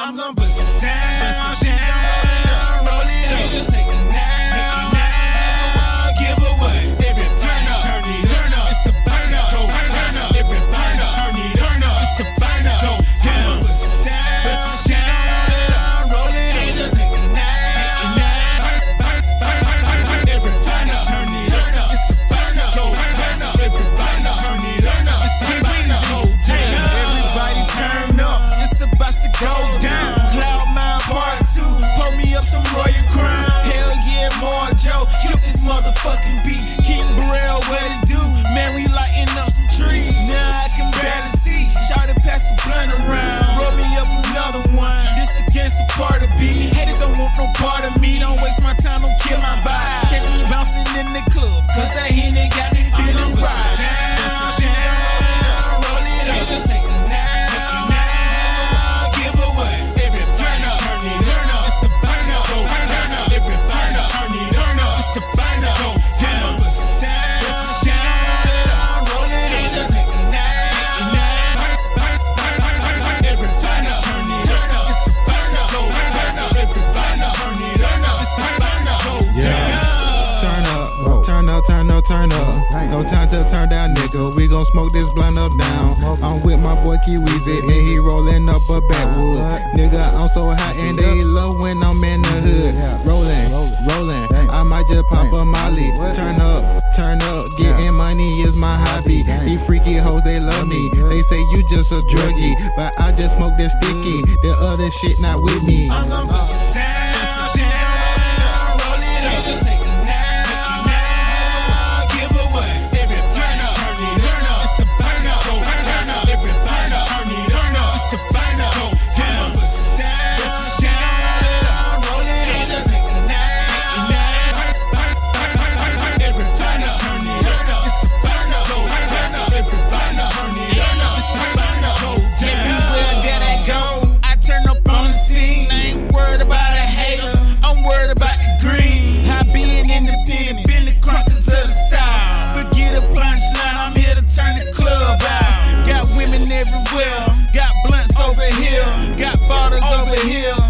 I'm gonna put some down. Put some down. Roll it up. Roll it up. up. No time to turn down, nigga. We gon' smoke this blunt up down. I'm with my boy Kee Wezzy, and he rollin' up a backwood. Nigga, I'm so hot and they love when I'm in the hood. Rollin', rollin'. I might just pop a molly. Turn up, turn up. Getting money is my hobby. These freaky hoes, they love me. They say you just a druggie, but I just smoke this sticky. The other shit not with me. I'm gonna over here.